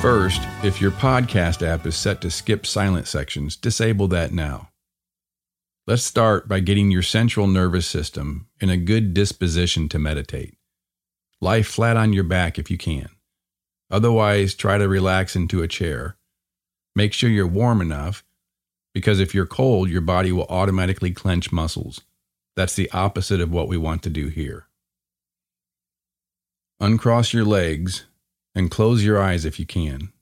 First, if your podcast app is set to skip silent sections, disable that now. Let's start by getting your central nervous system in a good disposition to meditate. Lie flat on your back if you can. Otherwise, try to relax into a chair. Make sure you're warm enough, because if you're cold, your body will automatically clench muscles. That's the opposite of what we want to do here. Uncross your legs and close your eyes if you can.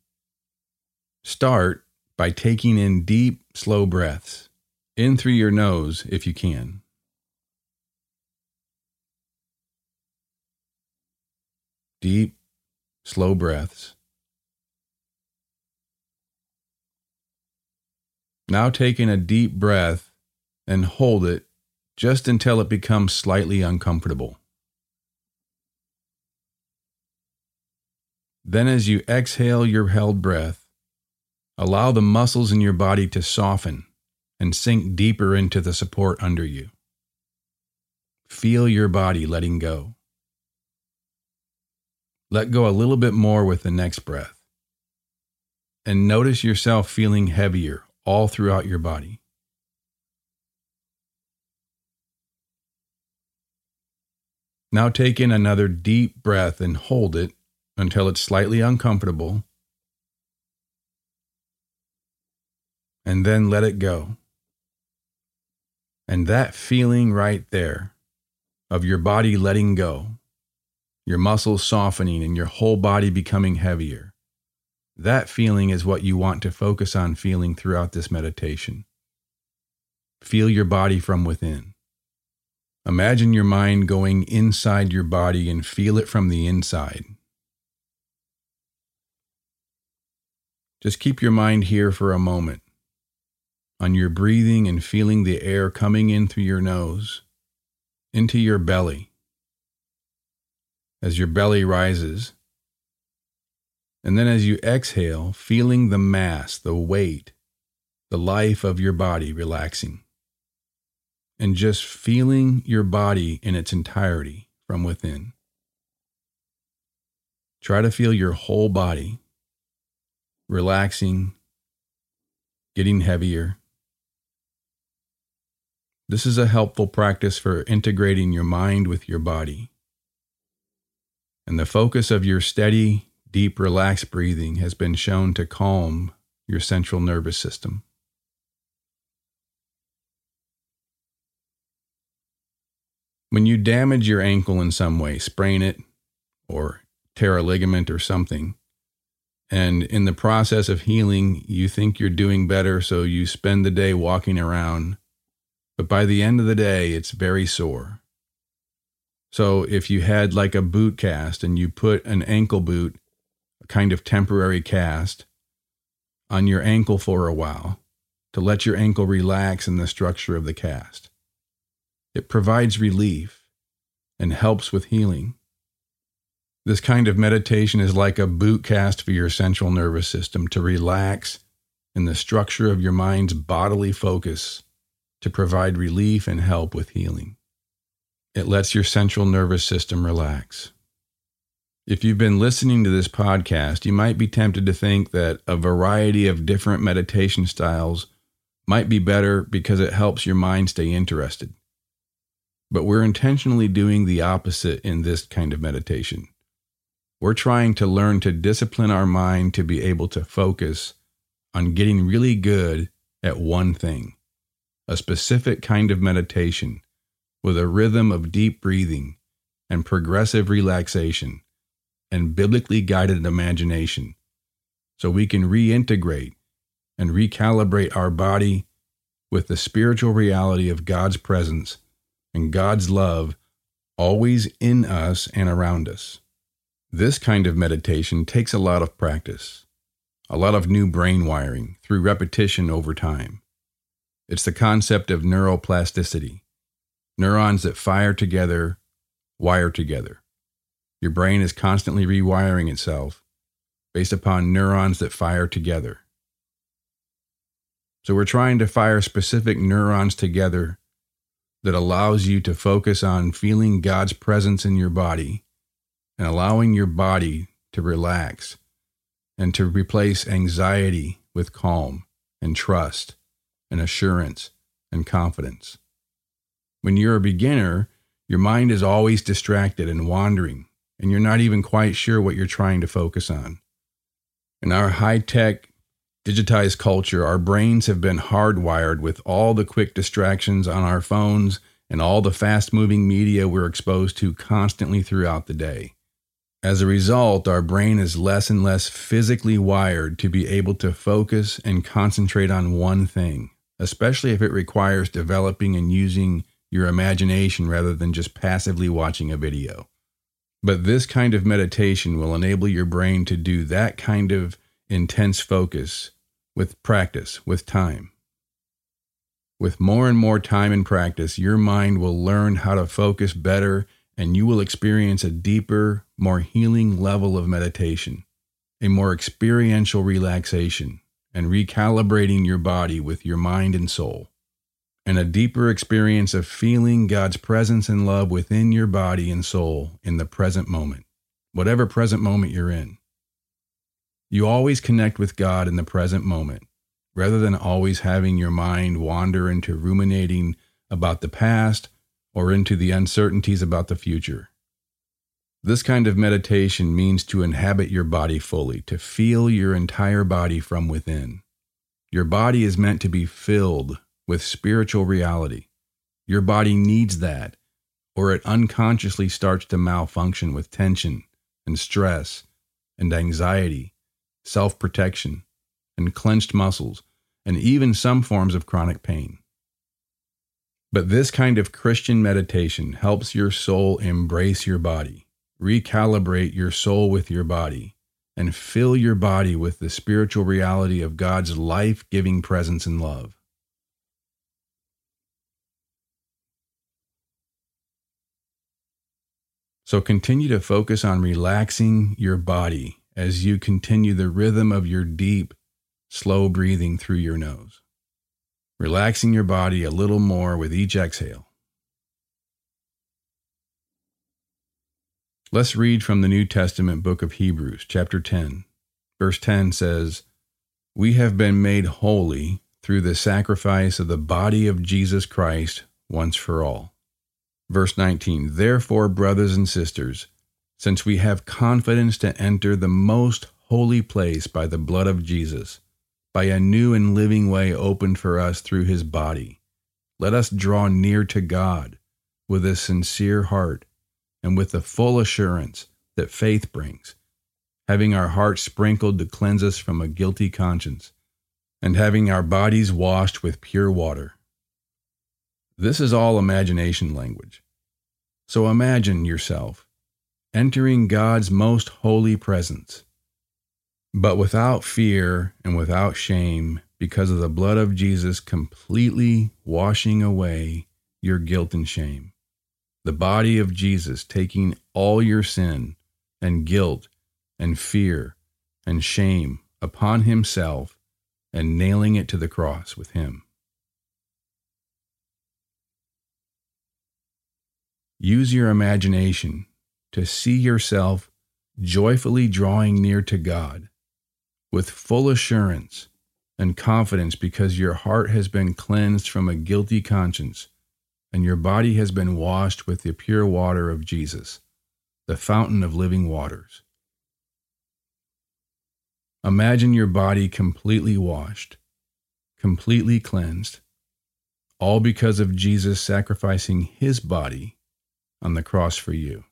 Start by taking in deep, slow breaths, in through your nose if you can. Deep, slow breaths. Now taking a deep breath and hold it just until it becomes slightly uncomfortable. Then, as you exhale your held breath, allow the muscles in your body to soften and sink deeper into the support under you. Feel your body letting go. Let go a little bit more with the next breath. And notice yourself feeling heavier all throughout your body. Now take in another deep breath and hold it until it's slightly uncomfortable, and then let it go. And that feeling right there of your body letting go, your muscles softening, and your whole body becoming heavier, that feeling is what you want to focus on feeling throughout this meditation. Feel your body from within. Imagine your mind going inside your body and feel it from the inside. Just keep your mind here for a moment on your breathing and feeling the air coming in through your nose into your belly as your belly rises. And then as you exhale, feeling the mass, the weight, the life of your body relaxing. And just feeling your body in its entirety from within. Try to feel your whole body relaxing, getting heavier. This is a helpful practice for integrating your mind with your body. And the focus of your steady, deep, relaxed breathing has been shown to calm your central nervous system. When you damage your ankle in some way, sprain it, or tear a ligament or something, and in the process of healing, you think you're doing better, so you spend the day walking around. But by the end of the day, it's very sore. So if you had like a boot cast and you put an ankle boot, a kind of temporary cast, on your ankle for a while to let your ankle relax in the structure of the cast, it provides relief and helps with healing. This kind of meditation is like a boot cast for your central nervous system to relax in the structure of your mind's bodily focus to provide relief and help with healing. It lets your central nervous system relax. If you've been listening to this podcast, you might be tempted to think that a variety of different meditation styles might be better because it helps your mind stay interested. But we're intentionally doing the opposite in this kind of meditation. We're trying to learn to discipline our mind to be able to focus on getting really good at one thing, a specific kind of meditation with a rhythm of deep breathing and progressive relaxation and biblically guided imagination so we can reintegrate and recalibrate our body with the spiritual reality of God's presence and God's love always in us and around us. This kind of meditation takes a lot of practice. a lot of new brain wiring through repetition over time. It's the concept of neuroplasticity. Neurons that fire together wire together. Your brain is constantly rewiring itself based upon neurons that fire together. So we're trying to fire specific neurons together that allows you to focus on feeling God's presence in your body and allowing your body to relax and to replace anxiety with calm and trust and assurance and confidence. When you're a beginner, your mind is always distracted and wandering, and you're not even quite sure what you're trying to focus on. In our high tech, digitized culture, our brains have been hardwired with all the quick distractions on our phones and all the fast moving media we're exposed to constantly throughout the day. As a result, our brain is less and less physically wired to be able to focus and concentrate on one thing, especially if it requires developing and using your imagination rather than just passively watching a video. But this kind of meditation will enable your brain to do that kind of intense focus with practice, with time. With more and more time and practice, your mind will learn how to focus better and you will experience a deeper, more healing level of meditation, a more experiential relaxation, and recalibrating your body with your mind and soul, and a deeper experience of feeling God's presence and love within your body and soul in the present moment, whatever present moment you're in. You always connect with God in the present moment, rather than always having your mind wander into ruminating about the past or into the uncertainties about the future. This kind of meditation means to inhabit your body fully, to feel your entire body from within. Your body is meant to be filled with spiritual reality. Your body needs that, or it unconsciously starts to malfunction with tension and stress and anxiety self protection, and clenched muscles, and even some forms of chronic pain. But this kind of Christian meditation helps your soul embrace your body, recalibrate your soul with your body, and fill your body with the spiritual reality of God's life giving presence and love. So continue to focus on relaxing your body as you continue the rhythm of your deep, slow breathing through your nose, relaxing your body a little more with each exhale. Let's read from the New Testament book of Hebrews, chapter 10. Verse 10 says, We have been made holy through the sacrifice of the body of Jesus Christ once for all. Verse 19, Therefore, brothers and sisters, since we have confidence to enter the most holy place by the blood of Jesus, by a new and living way opened for us through his body. Let us draw near to God with a sincere heart and with the full assurance that faith brings, having our hearts sprinkled to cleanse us from a guilty conscience, and having our bodies washed with pure water. This is all imagination language. So imagine yourself entering God's most holy presence, but without fear and without shame, because of the blood of Jesus completely washing away your guilt and shame. The body of Jesus taking all your sin and guilt and fear and shame upon himself and nailing it to the cross with him. Use your imagination to see yourself joyfully drawing near to God with full assurance and confidence because your heart has been cleansed from a guilty conscience and your body has been washed with the pure water of Jesus, the fountain of living waters. Imagine your body completely washed, completely cleansed, all because of Jesus sacrificing his body on the cross for you.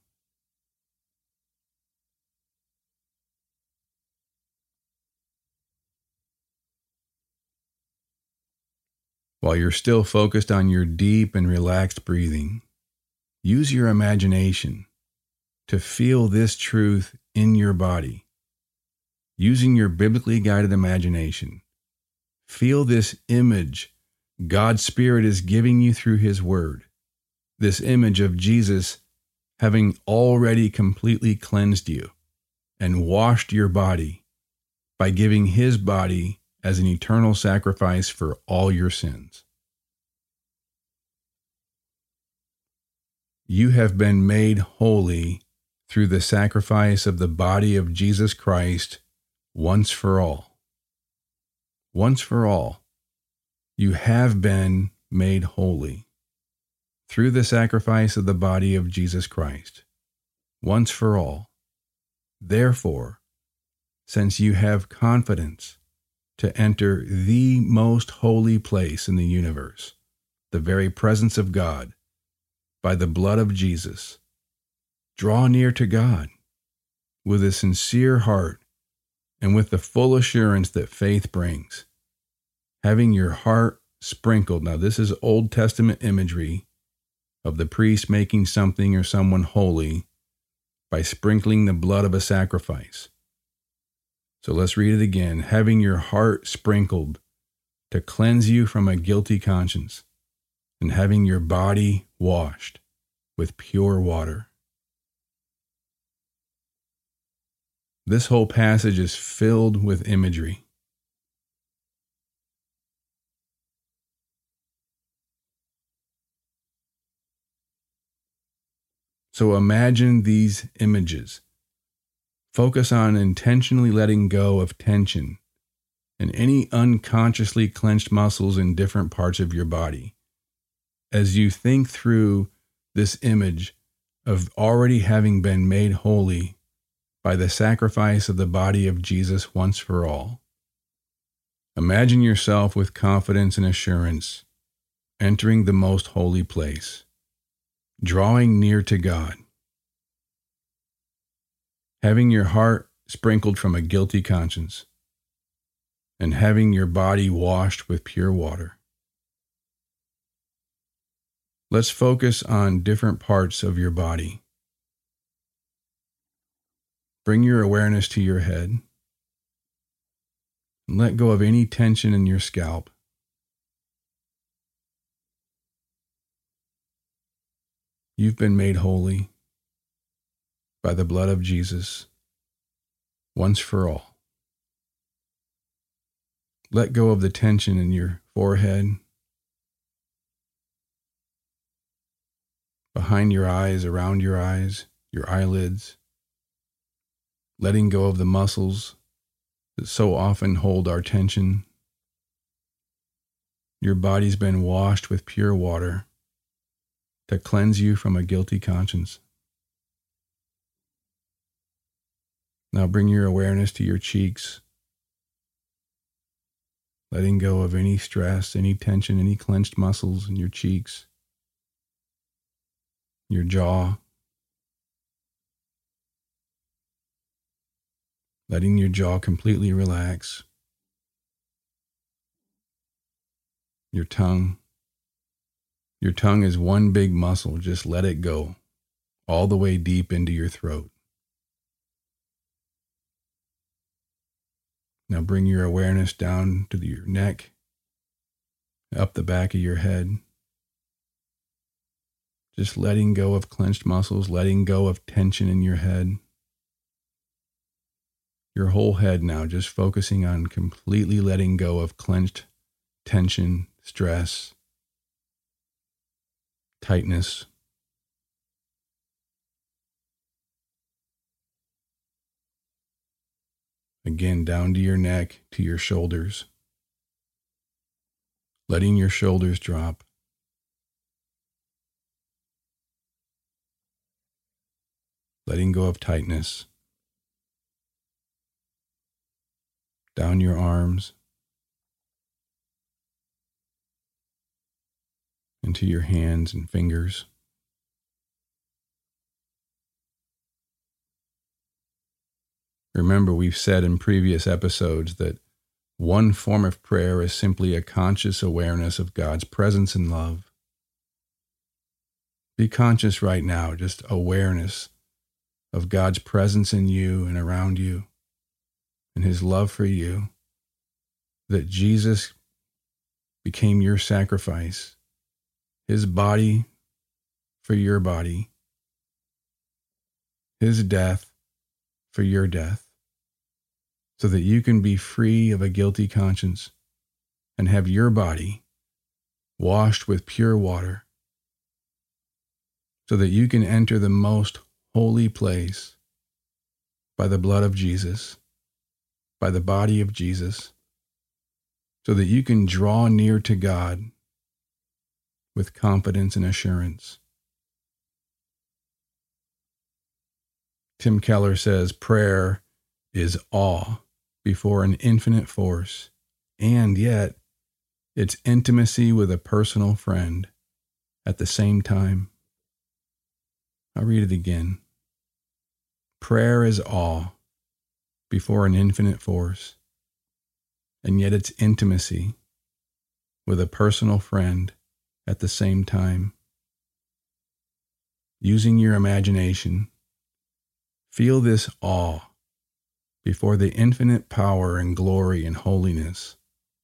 While you're still focused on your deep and relaxed breathing, use your imagination to feel this truth in your body. using your biblically guided imagination, feel this image God's Spirit is giving you through His Word. This image of Jesus having already completely cleansed you and washed your body by giving His body as an eternal sacrifice for all your sins. You have been made holy through the sacrifice of the body of Jesus Christ once for all. Once for all, you have been made holy through the sacrifice of the body of Jesus Christ. Once for all. Therefore, since you have confidence to enter the most holy place in the universe, the very presence of God, by the blood of Jesus, draw near to God with a sincere heart and with the full assurance that faith brings, having your heart sprinkled. Now, this is Old Testament imagery of the priest making something or someone holy by sprinkling the blood of a sacrifice. So let's read it again. Having your heart sprinkled to cleanse you from a guilty conscience, and having your body washed with pure water. This whole passage is filled with imagery. So imagine these images. Focus on intentionally letting go of tension and any unconsciously clenched muscles in different parts of your body. As you think through this image of already having been made holy by the sacrifice of the body of Jesus once for all. Imagine yourself with confidence and assurance entering the most holy place, drawing near to God, having your heart sprinkled from a guilty conscience, and having your body washed with pure water. Let's focus on different parts of your body Bring your awareness to your head. And let go of any tension in your scalp. You've been made holy by the blood of Jesus once for all. Let go of the tension in your forehead, behind your eyes, around your eyes, your eyelids letting go of the muscles that so often hold our tension. Your body's been washed with pure water to cleanse you from a guilty conscience. Now bring your awareness to your cheeks, letting go of any stress, any tension, any clenched muscles in your cheeks, your jaw. letting your jaw completely relax, your tongue. Your tongue is one big muscle. Just let it go all the way deep into your throat. Now bring your awareness down to your neck, up the back of your head. Just letting go of clenched muscles, letting go of tension in your head your whole head now, just focusing on completely letting go of clenched tension, stress, tightness. Again, down to your neck, to your shoulders. Letting your shoulders drop. Letting go of tightness. down your arms, into your hands and fingers. Remember, we've said in previous episodes that one form of prayer is simply a conscious awareness of God's presence and love. Be conscious right now, just awareness of God's presence in you and around you and his love for you, that Jesus became your sacrifice, his body for your body, his death for your death, so that you can be free of a guilty conscience and have your body washed with pure water, so that you can enter the most holy place by the blood of Jesus, by the body of Jesus so that you can draw near to God with confidence and assurance. Tim Keller says prayer is awe before an infinite force, and yet it's intimacy with a personal friend at the same time. I'll read it again. Prayer is awe before an infinite force, and yet it's intimacy with a personal friend at the same time. Using your imagination, feel this awe before the infinite power and glory and holiness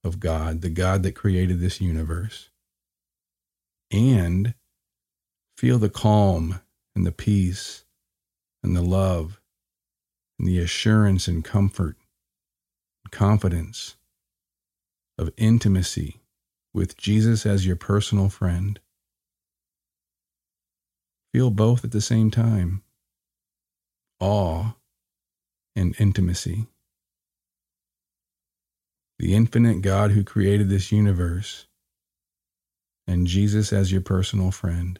of God, the God that created this universe. And feel the calm and the peace and the love and the assurance and comfort and confidence of intimacy with Jesus as your personal friend. Feel both at the same time awe and intimacy. The infinite God who created this universe, and Jesus as your personal friend.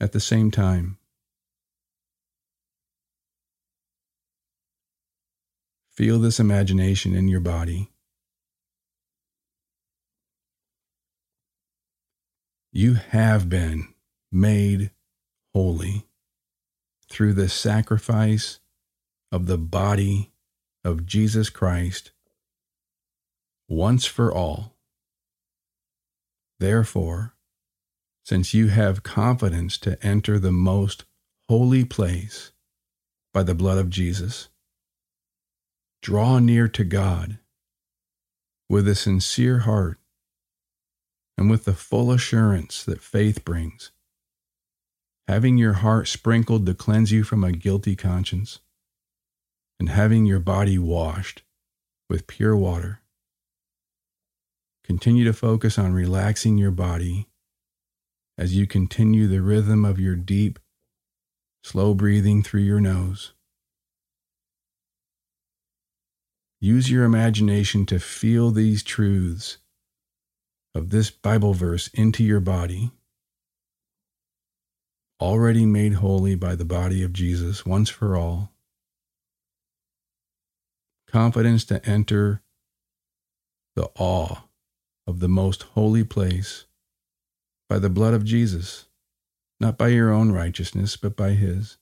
At the same time, feel this imagination in your body You have been made holy through the sacrifice of the body of Jesus Christ once for all. Therefore, since you have confidence to enter the most holy place by the blood of Jesus, draw near to God with a sincere heart and with the full assurance that faith brings, having your heart sprinkled to cleanse you from a guilty conscience, and having your body washed with pure water. Continue to focus on relaxing your body as you continue the rhythm of your deep, slow breathing through your nose. Use your imagination to feel these truths of this Bible verse into your body, already made holy by the body of Jesus once for all, confidence to enter the awe of the most holy place by the blood of Jesus, not by your own righteousness, but by His.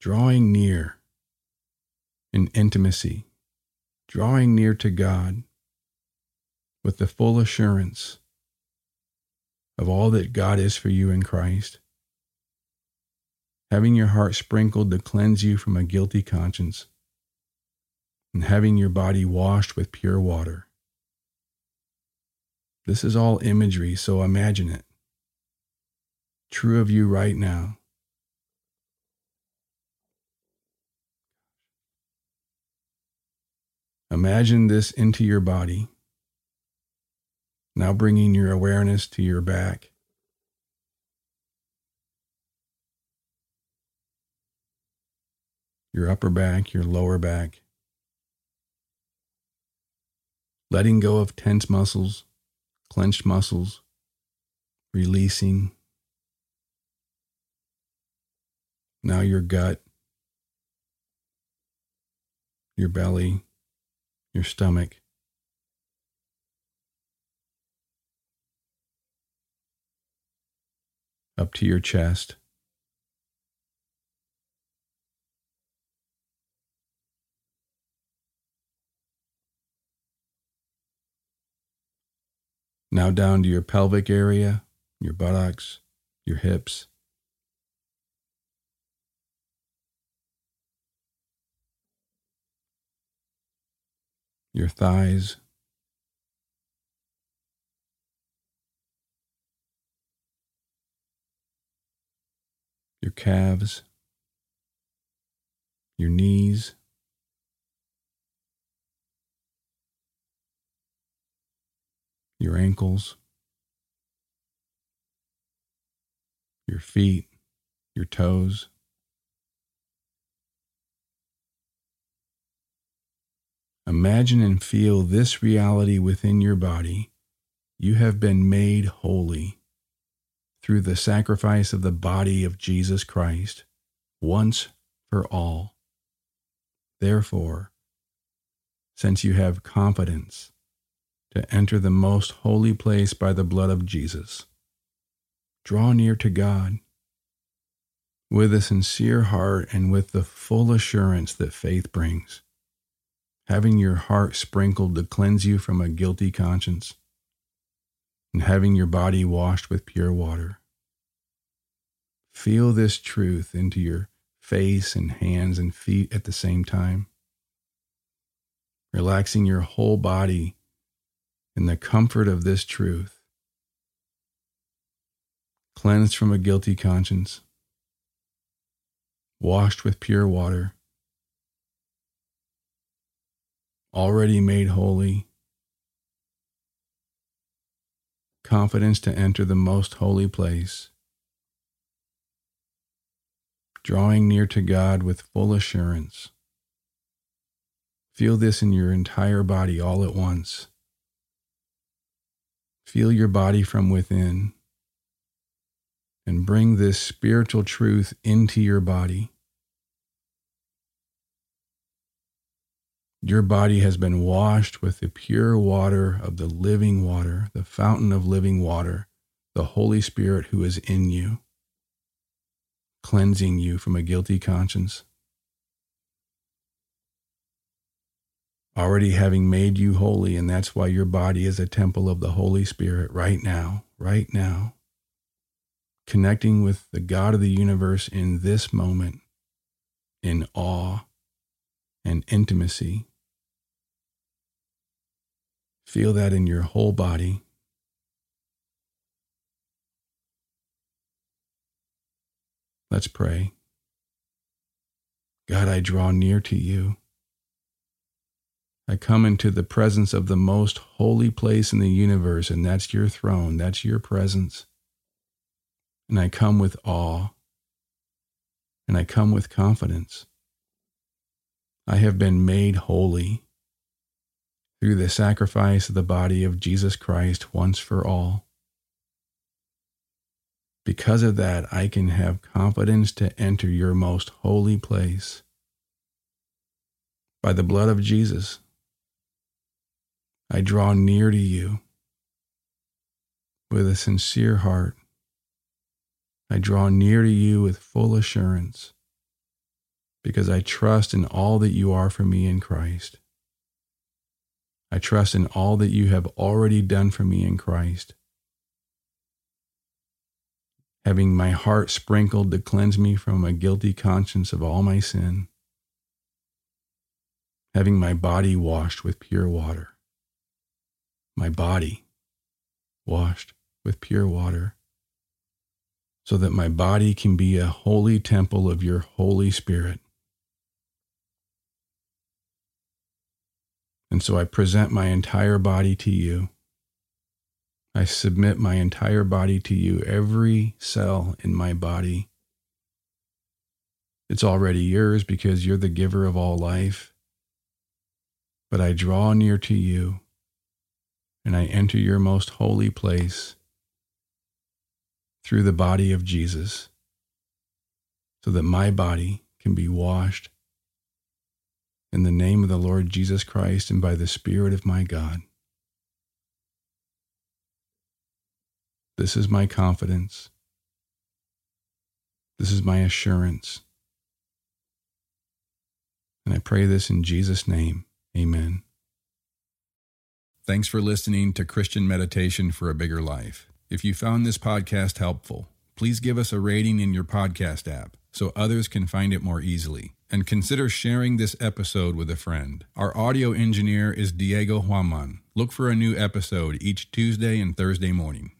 Drawing near in intimacy, drawing near to God with the full assurance of all that God is for you in Christ, having your heart sprinkled to cleanse you from a guilty conscience, and having your body washed with pure water. This is all imagery, so imagine it. True of you right now. Imagine this into your body now bringing your awareness to your back. Your upper back, your lower back. Letting go of tense muscles, clenched muscles, releasing. Now your gut, your belly, your stomach. up to your chest. Now down to your pelvic area, your buttocks, your hips. Your thighs, your calves, your knees. Your ankles, your feet, your toes. Imagine and feel this reality within your body. You have been made holy through the sacrifice of the body of Jesus Christ once for all. Therefore, since you have confidence to enter the most holy place by the blood of Jesus, draw near to God with a sincere heart and with the full assurance that faith brings, having your heart sprinkled to cleanse you from a guilty conscience and having your body washed with pure water. Feel this truth into your face and hands and feet at the same time, relaxing your whole body in the comfort of this truth, cleansed from a guilty conscience, washed with pure water, already made holy. Confidence to enter the most holy place, drawing near to God with full assurance. Feel this in your entire body all at once. Feel your body from within and bring this spiritual truth into your body. Your body has been washed with the pure water of the living water, the fountain of living water, the Holy Spirit who is in you, cleansing you from a guilty conscience. Already having made you holy, and that's why your body is a temple of the Holy Spirit right now, right now. Connecting with the God of the universe in this moment in awe and intimacy. Feel that in your whole body. Let's pray. God, I draw near to you. I come into the presence of the most holy place in the universe, and that's your throne, that's your presence. And I come with awe, and I come with confidence. I have been made holy through the sacrifice of the body of Jesus Christ once for all. Because of that, I can have confidence to enter your most holy place. By the blood of Jesus, I draw near to you with a sincere heart. I draw near to you with full assurance because I trust in all that you are for me in Christ. I trust in all that you have already done for me in Christ. Having my heart sprinkled to cleanse me from a guilty conscience of all my sin. Having my body washed with pure water. My body washed with pure water so that my body can be a holy temple of your Holy Spirit. And so I present my entire body to you. I submit my entire body to you, every cell in my body. It's already yours because you're the giver of all life. But I draw near to you and I enter your most holy place through the body of Jesus so that my body can be washed in the name of the Lord Jesus Christ and by the Spirit of my God. This is my confidence. This is my assurance. And I pray this in Jesus' name. Amen. Thanks for listening to Christian Meditation for a Bigger Life. If you found this podcast helpful, please give us a rating in your podcast app so others can find it more easily. and consider sharing this episode with a friend. Our audio engineer is Diego Huaman. Look for a new episode each Tuesday and Thursday morning.